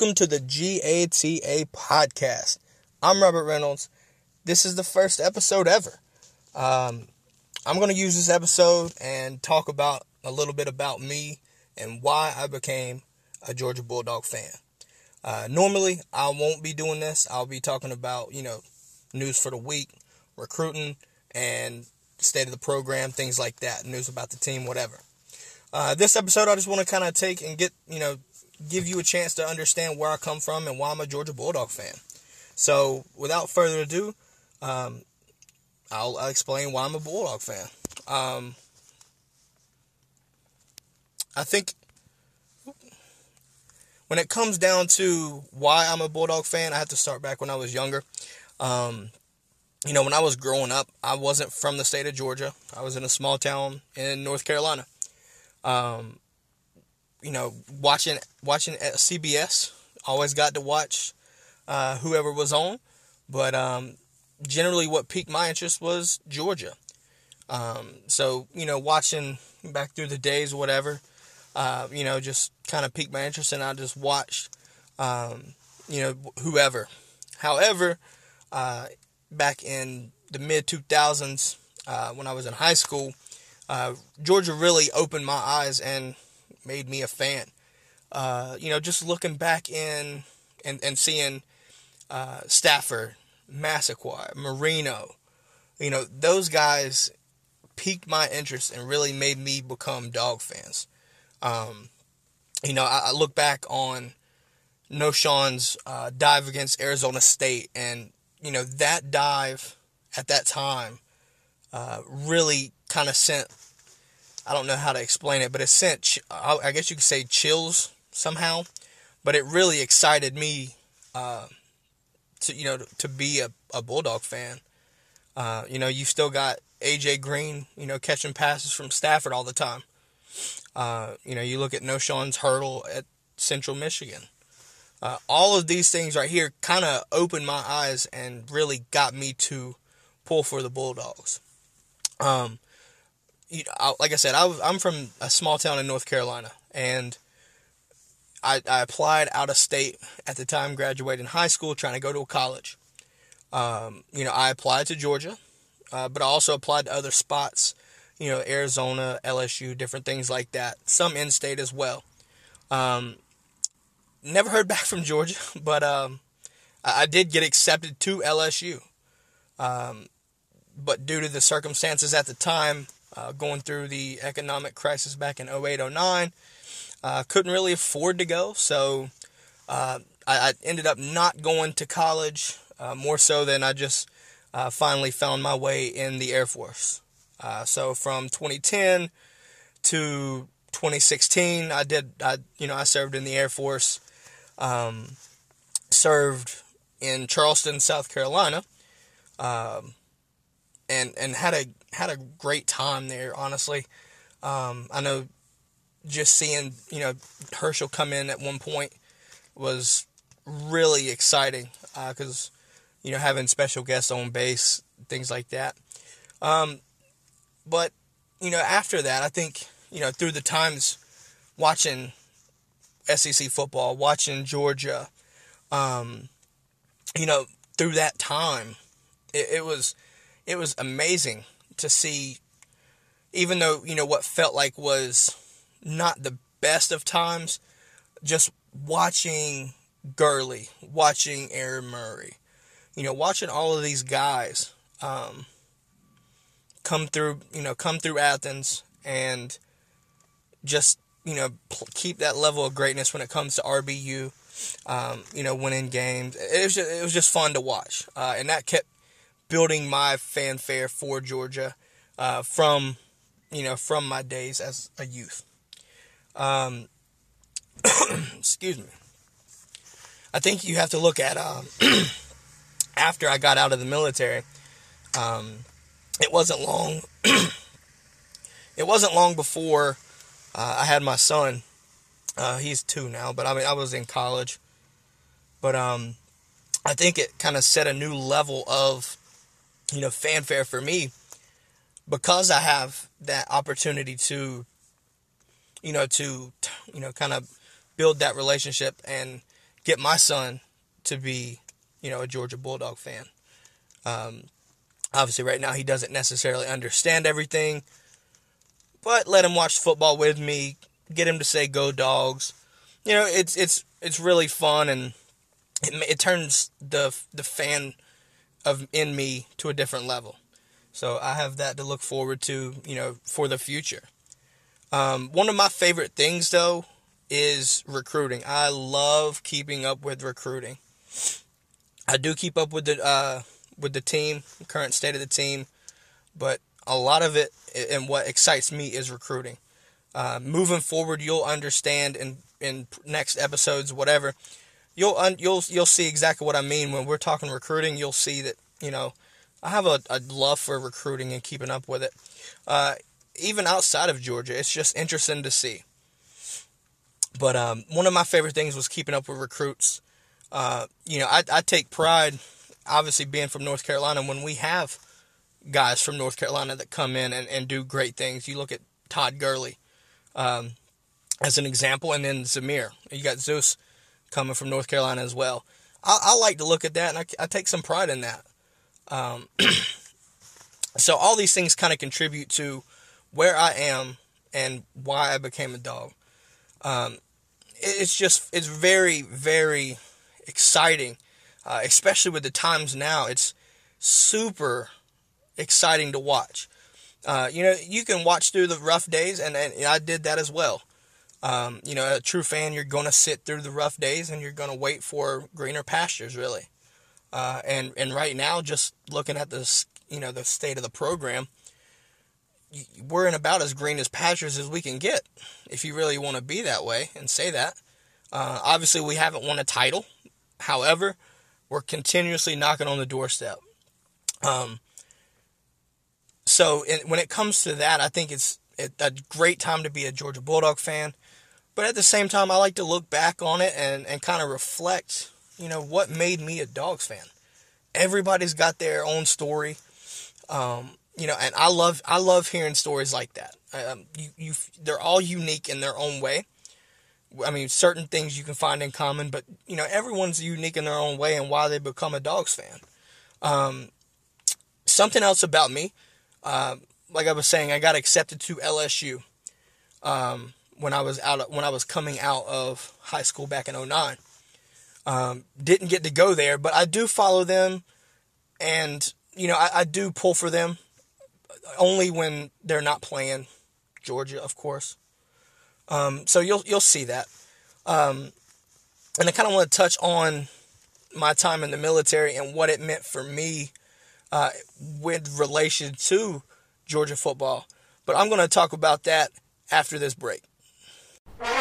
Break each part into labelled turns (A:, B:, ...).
A: Welcome to the GATA podcast. I'm Robert Reynolds. This is the first episode ever. Um, I'm going to use this episode and talk about a little bit about me and why I became a Georgia Bulldog fan. Uh, normally, I won't be doing this. I'll be talking about, you know, news for the week, recruiting, and state of the program, things like that, news about the team, whatever. Uh, this episode, I just want to kind of take and get, you know, give you a chance to understand where I come from and why I'm a Georgia Bulldog fan. So, without further ado, um, I'll, I'll, explain why I'm a Bulldog fan. Um, I think when it comes down to why I'm a Bulldog fan, I have to start back when I was younger. Um, you know, when I was growing up, I wasn't from the state of Georgia. I was in a small town in North Carolina. Um, you know, watching watching CBS. Always got to watch uh, whoever was on, but um, generally, what piqued my interest was Georgia. Um, so you know, watching back through the days, whatever, uh, you know, just kind of piqued my interest, and I just watched, um, you know, whoever. However, uh, back in the mid two thousands, uh, when I was in high school, uh, Georgia really opened my eyes and made me a fan. Uh, you know, just looking back in and, and seeing uh, Stafford, Massaquoi, Moreno, you know, those guys piqued my interest and really made me become dog fans. Um, you know, I, I, look back on Knowshon's uh, dive against Arizona State, and you know that dive at that time uh, really kind of sent I don't know how to explain it, but it sent, I guess you could say, chills somehow. But it really excited me uh, to, you know, to be a, a Bulldog fan. Uh, you know, you still got AJ Green, you know, catching passes from Stafford all the time. Uh, you know, you look at Knowshon's hurdle at Central Michigan. Uh, all of these things right here kind of opened my eyes and really got me to pull for the Bulldogs. Um, you know, like I said, I, I'm from a small town in North Carolina, and I, I applied out of state at the time, graduating high school, trying to go to a college. Um, you know, I applied to Georgia, uh, but I also applied to other spots, you know, Arizona, LSU, different things like that. Some in state as well. Um, never heard back from Georgia, but um, I, I, did get accepted to LSU. Um, but due to the circumstances at the time, uh, going through the economic crisis back in 08, 09. Uh, couldn't really afford to go, so uh, I, I, ended up not going to college, uh, more so than I just uh, finally found my way in the Air Force. So from 2010 to 2016, I did, I, you know, I served in the Air Force, um, served in Charleston, South Carolina, um, and and had a had a great time there. Honestly, um, I know just seeing you know Herschel come in at one point was really exciting because uh, you know having special guests on base, things like that. Um, but you know after that, I think you know through the times watching SEC football, watching Georgia, um, you know through that time, it, it was it was amazing to see, even though, you know, what felt like was not the best of times, just watching Gurley, watching Aaron Murray, you know, watching all of these guys um, come through, you know, come through Athens and just, you know, keep that level of greatness when it comes to RBU. Um, you know, winning games. It was just, it was just fun to watch, uh, and that kept building my fanfare for Georgia uh, from you know from my days as a youth. Um, excuse me. I think you have to look at um, after I got out of the military. Um, it wasn't long. it wasn't long before uh, I had my son. Uh, he's two now, but I mean I was in college. But um, I think it kind of set a new level of, you know, fanfare for me because I have that opportunity to, you know, to, you know, kind of build that relationship and get my son to be, you know, a Georgia Bulldog fan. Um, obviously, right now he doesn't necessarily understand everything, but let him watch football with me, get him to say "Go Dogs." You know, it's it's it's really fun and it, it turns the the fan of in me to a different level. So I have that to look forward to, you know, for the future. Um, one of my favorite things though is recruiting. I love keeping up with recruiting. I do keep up with the uh, with the team, current state of the team, but a lot of it and what excites me is recruiting. Uh, moving forward, you'll understand in in next episodes, whatever you'll you'll you'll see exactly what I mean when we're talking recruiting. You'll see that you know I have a, a love for recruiting and keeping up with it. Uh, even outside of Georgia, it's just interesting to see. But um, one of my favorite things was keeping up with recruits. Uh, you know, I, I take pride, obviously being from North Carolina, when we have guys from North Carolina that come in and, and do great things. You look at Todd Gurley um, as an example, and then Zamir. You got Zeus coming from North Carolina as well. I, I like to look at that, and I, I take some pride in that. Um, so all these things kind of contribute to where I am and why I became a dog. Um, it's just it's very very exciting, uh, especially with the times now. It's super exciting to watch. Uh, you know, you can watch through the rough days, and, and I did that as well. Um, you know, a true fan, you're going to sit through the rough days and you're going to wait for greener pastures, really. Uh, and and right now, just looking at this, you know, the state of the program, we're in about as green as pastures as we can get, if you really want to be that way and say that. Uh, obviously, we haven't won a title. However, we're continuously knocking on the doorstep. Um, so in, when it comes to that, I think it's a great time to be a Georgia Bulldog fan. But at the same time, I like to look back on it and, and kind of reflect, you know, what made me a Dogs fan. Everybody's got their own story. Um, you know, and I love I love hearing stories like that. Um, you, you, they're all unique in their own way. I mean, certain things you can find in common, but you know, everyone's unique in their own way and why they become a Dogs fan. Um, something else about me, uh, like I was saying, I got accepted to LSU. Um, when I was out when I was coming out of high school back in 09. Um, didn't get to go there, but I do follow them, and you know I, I do pull for them only when they're not playing Georgia, of course. Um, so you'll you'll see that, um, and I kind of want to touch on my time in the military and what it meant for me uh, with relation to Georgia football. But I'm going to talk about that after this break. Welcome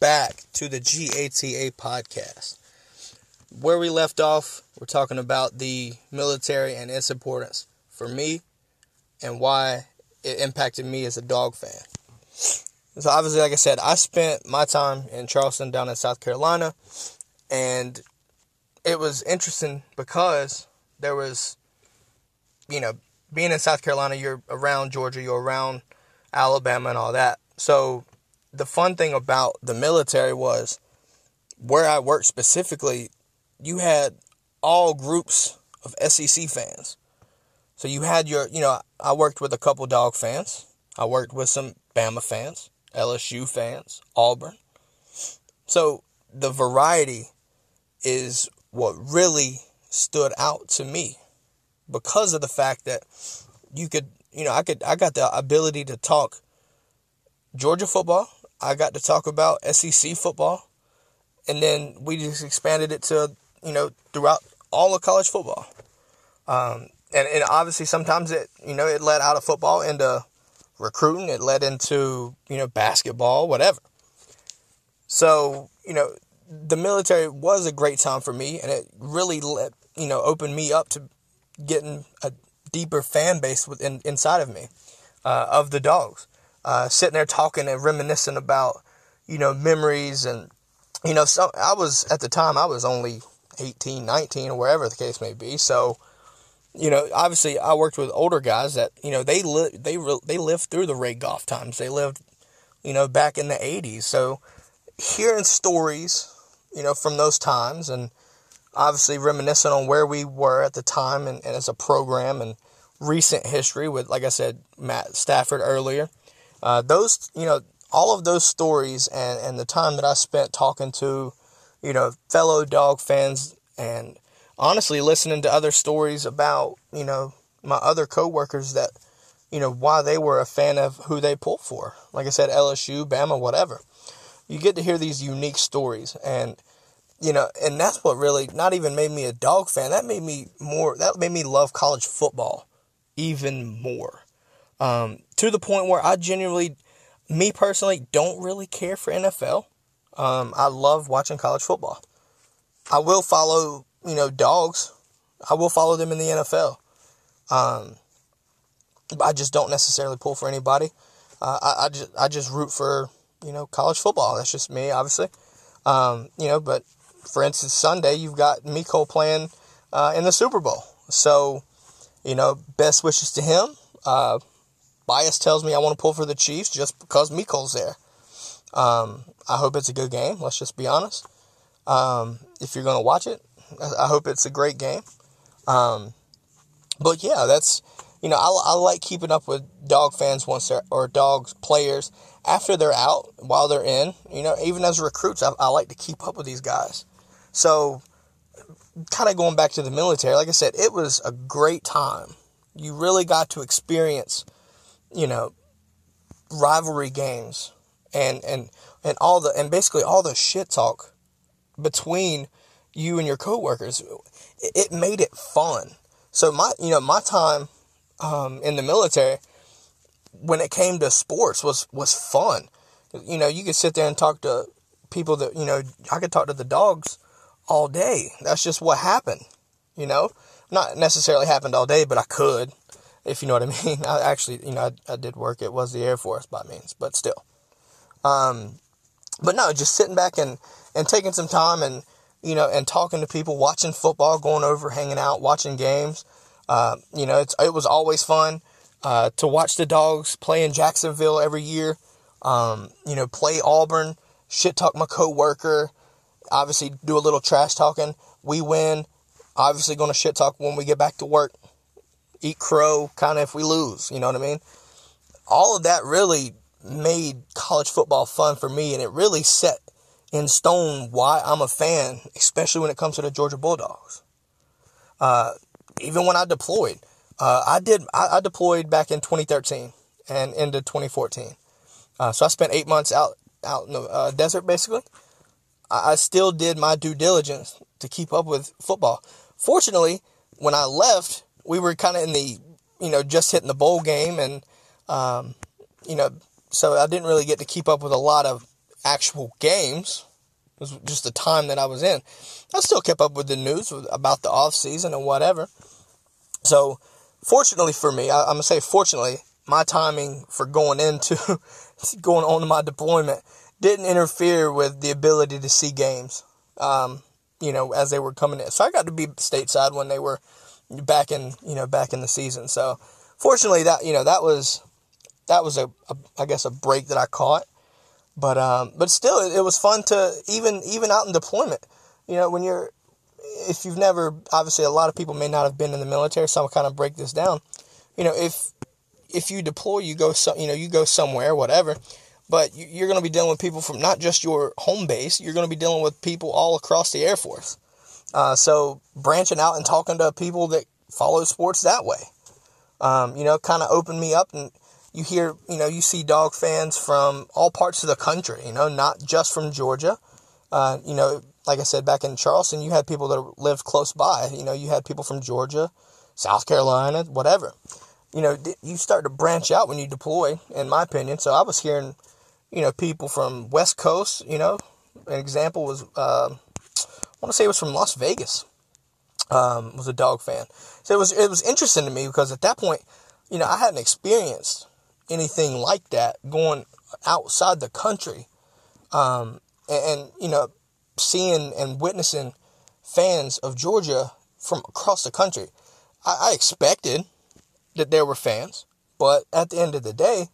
A: back to the GATA podcast. Where we left off, we're talking about the military and its importance for me and why it impacted me as a dog fan. So obviously, like I said, I spent my time in Charleston down in South Carolina, and it was interesting because there was, you know, being in South Carolina, you're around Georgia, you're around Alabama, and all that. So the fun thing about the military was where I worked specifically, you had all groups of SEC fans. So you had your, you know, I worked with a couple dog fans. I worked with some Bama fans. LSU fans, Auburn. So the variety is what really stood out to me because of the fact that you could, you know, I could, I got the ability to talk Georgia football. I got to talk about SEC football, and then we just expanded it to you know throughout all of college football. Um, and, and obviously sometimes it you know it led out of football into recruiting. It led into you know basketball, whatever. So you know the military was a great time for me, and it really let you know opened me up to getting a deeper fan base within inside of me uh, of the dogs. Uh, sitting there talking and reminiscing about you know memories and you know so I was at the time I was only 18, 19 or wherever the case may be. So you know, obviously I worked with older guys that you know they li- they re- they lived through the Ray Goff times. They lived you know back in the 80s. So hearing stories you know from those times and obviously reminiscing on where we were at the time and, and as a program and recent history with, like I said, Matt Stafford earlier. Uh, those, you know, all of those stories and, and the time that I spent talking to, you know, fellow dog fans and honestly listening to other stories about, you know, my other coworkers that, you know, why they were a fan of who they pulled for. Like I said, LSU, Bama, whatever. You get to hear these unique stories and you know, and that's what really not even made me a dog fan. That made me more. That made me love college football even more. Um, to the point where I genuinely, me personally, don't really care for NFL. Um, I love watching college football. I will follow, you know, dogs. I will follow them in the NFL. Um, I just don't necessarily pull for anybody. Uh, I, I just I just root for you know college football. That's just me, obviously. Um, you know, but for instance, Sunday you've got Mecole playing uh, in the Super Bowl. So, you know, best wishes to him. Uh, bias tells me I want to pull for the Chiefs just because Mecole's there. Um, I hope it's a good game. Let's just be honest. Um, if you're going to watch it, I hope it's a great game. Um, but yeah, that's you know I, I like keeping up with dog fans once they're or dogs players after they're out while they're in. You know, even as recruits, I, I like to keep up with these guys. So, kind of going back to the military, like I said, it was a great time. You really got to experience, you know, rivalry games and and and all the and basically all the shit talk between you and your coworkers. It, made it fun. So my you know my time um, in the military when it came to sports was was fun. You know, you could sit there and talk to people that you know. I could talk to the dogs all day. That's just what happened, you know? Not necessarily happened all day, but I could, if you know what I mean. I actually, you know, I, I did work. It was the Air Force by means, but still. Um, but no, just sitting back and, and taking some time and, you know, and talking to people, watching football, going over, hanging out, watching games. Uh, you know, it's, it was always fun uh, to watch the dogs play in Jacksonville every year. Um, you know, play Auburn, shit talk my coworker, obviously do a little trash talking. We win. Obviously, going to shit talk when we get back to work. Eat crow, kind of if we lose. You know what I mean? All of that really made college football fun for me, and it really set in stone why I'm a fan, especially when it comes to the Georgia Bulldogs. Uh, even when I deployed, uh, I did. I, I, deployed back in 2013 and into 2014. Uh, so I spent eight months out out in the uh, desert, basically. I still did my due diligence to keep up with football. Fortunately, when I left, we were kind of in the, you know, just hitting the bowl game, and um, you know, so I didn't really get to keep up with a lot of actual games. It was just the time that I was in. I still kept up with the news about the off season and whatever. So, fortunately for me, I, I'm gonna say fortunately, my timing for going into going on to my deployment didn't interfere with the ability to see games, um, you know, as they were coming in. So I got to be stateside when they were back in, you know, back in the season. So fortunately, that you know that was that was a, a I guess a break that I caught. But um, but still, it, it was fun to even even out in deployment. You know, when you're if you've never obviously a lot of people may not have been in the military, so I'll kind of break this down. You know, if if you deploy, you go so you know you go somewhere, whatever but you're going to be dealing with people from not just your home base, you're going to be dealing with people all across the Air Force. Uh, so branching out and talking to people that follow sports that way, um, you know, kind of opened me up and you hear, you know, you see dog fans from all parts of the country, you know, not just from Georgia. Uh, you know, like I said, back in Charleston, you had people that lived close by. You know, you had people from Georgia, South Carolina, whatever. You know, you start to branch out when you deploy, in my opinion. So I was hearing, you know, people from West Coast, you know, an example was, uh, I want to say it was from Las Vegas, um, was a dog fan. So it was, it was interesting to me because at that point, you know, I hadn't experienced anything like that going outside the country. Um, and, and, you know, seeing and witnessing fans of Georgia from across the country. I, I expected that there were fans, but at the end of the day,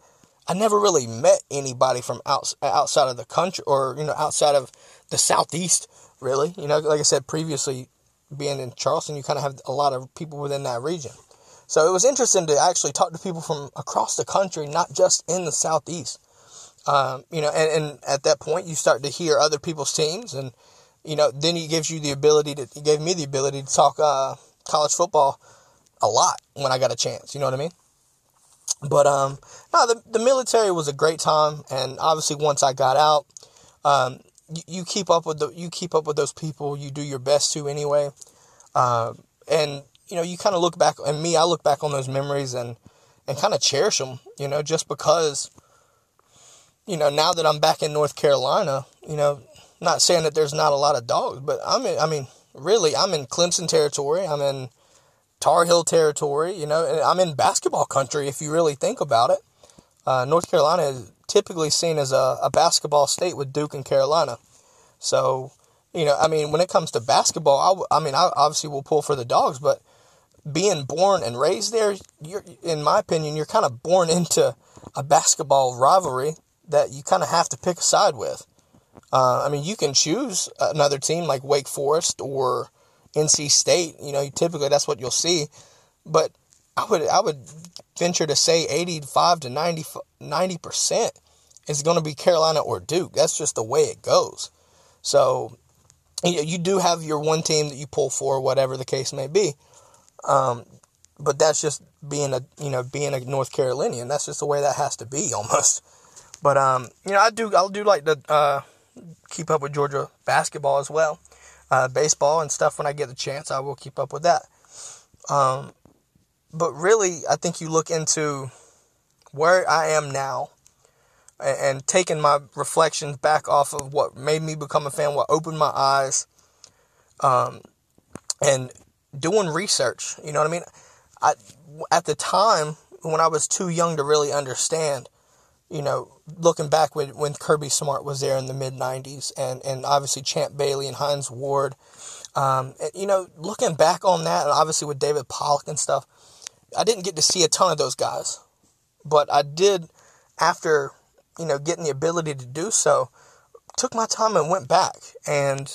A: I never really met anybody from out, outside of the country or, you know, outside of the Southeast, really. You know, like I said previously, being in Charleston, you kind of have a lot of people within that region. So it was interesting to actually talk to people from across the country, not just in the Southeast. Um, you know, and, and at that point, you start to hear other people's teams, and you know, then he gives you the ability to. He gave me the ability to talk uh, college football a lot when I got a chance. You know what I mean? But um, no, the the military was a great time, and obviously once I got out, um, you, you keep up with the you keep up with those people. You do your best to anyway, uh, and you know, you kind of look back, and me, I look back on those memories and, and kind of cherish them, you know, just because, you know, now that I'm back in North Carolina, you know, not saying that there's not a lot of dogs, but I'm in, I mean, really, I'm in Clemson territory. I'm in Tar Heel territory, you know, and I'm in basketball country if you really think about it. Uh, North Carolina is typically seen as a, a basketball state with Duke and Carolina. So, you know, I mean, when it comes to basketball, I, I mean, I obviously will pull for the dogs, but being born and raised there, you're, in my opinion, you're kind of born into a basketball rivalry that you kind of have to pick a side with. Uh, I mean, you can choose another team like Wake Forest or NC State. You know, typically that's what you'll see. But I would I would venture to say 85 to 90 percent is going to be Carolina or Duke. That's just the way it goes. So you, you do have your one team that you pull for, whatever the case may be. Um, but that's just being a you know being a North Carolinian. That's just the way that has to be almost. But um, you know, I do I do like to uh, keep up with Georgia basketball as well, uh, baseball and stuff. When I get the chance, I will keep up with that. Um, but really, I think you look into where I am now, and, and taking my reflections back off of what made me become a fan, what opened my eyes, um, and doing research. You know what I mean? I, at the time, when I was too young to really understand, you know, looking back when, when Kirby Smart was there in the mid 90s and, and obviously Champ Bailey and Hines Ward, um, and, you know, looking back on that, and obviously with David Pollack and stuff, I didn't get to see a ton of those guys. But I did, after, you know, getting the ability to do so, took my time and went back and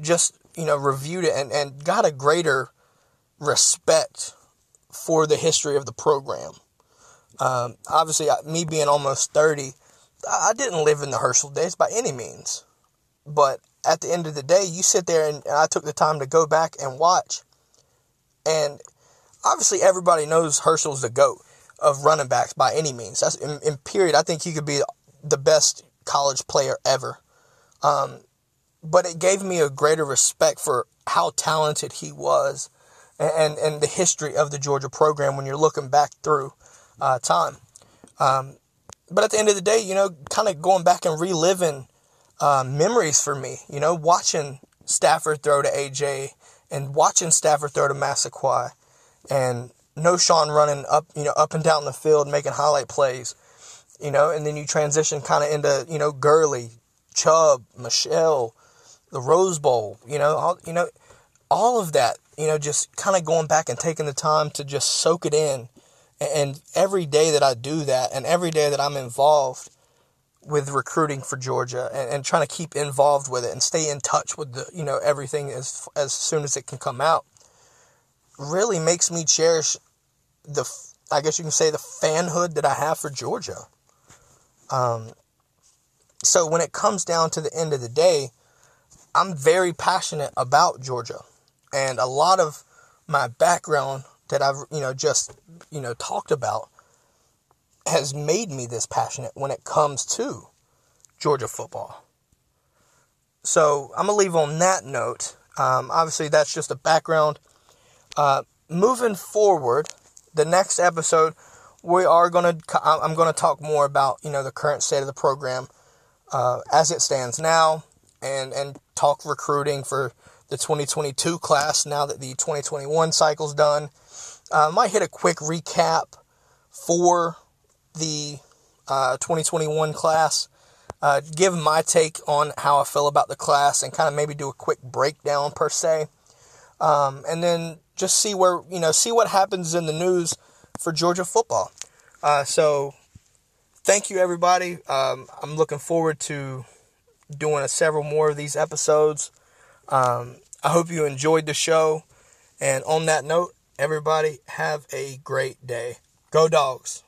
A: just you know, reviewed it and, and got a greater respect for the history of the program. Um, obviously, me being almost 30, I didn't live in the Herschel days by any means. But at the end of the day, you sit there and, and I took the time to go back and watch. And obviously, everybody knows Herschel's the GOAT of running backs by any means. That's in, in period. I think he could be the best college player ever. Um, but it gave me a greater respect for how talented he was and, and the history of the Georgia program when you're looking back through uh, time. Um, but at the end of the day, you know, kind of going back and reliving uh, memories for me, you know, watching Stafford throw to AJ and watching Stafford throw to Massaquoi and Knowshon running up, you know, up and down the field, making highlight plays, you know, and then you transition kind of into, you know, Gurley, Chubb, Michel, the Rose Bowl, you know, all, you know, all of that, you know, just kind of going back and taking the time to just soak it in. And every day that I do that, and every day that I'm involved with recruiting for Georgia, and, and trying to keep involved with it and stay in touch with the, you know, everything as as soon as it can come out, really makes me cherish the, I guess you can say, the fanhood that I have for Georgia. Um, so when it comes down to the end of the day, I'm very passionate about Georgia. And a lot of my background that I've, you know, just, you know, talked about has made me this passionate when it comes to Georgia football. So I'm gonna leave on that note. Um, obviously, that's just a background. Uh, moving forward, the next episode we are gonna I'm gonna talk more about you know the current state of the program uh, as it stands now, and and talk recruiting for the 2022 class now that the 2021 cycle's done. Uh, I might hit a quick recap for the uh, 2021 class. Uh, give my take on how I feel about the class and kind of maybe do a quick breakdown per se. Um, and then just see where, you know, see what happens in the news for Georgia football. Uh, so thank you, everybody. Um, I'm looking forward to doing several more of these episodes. Um, I hope you enjoyed the show. And on that note, everybody have a great day. Go dogs.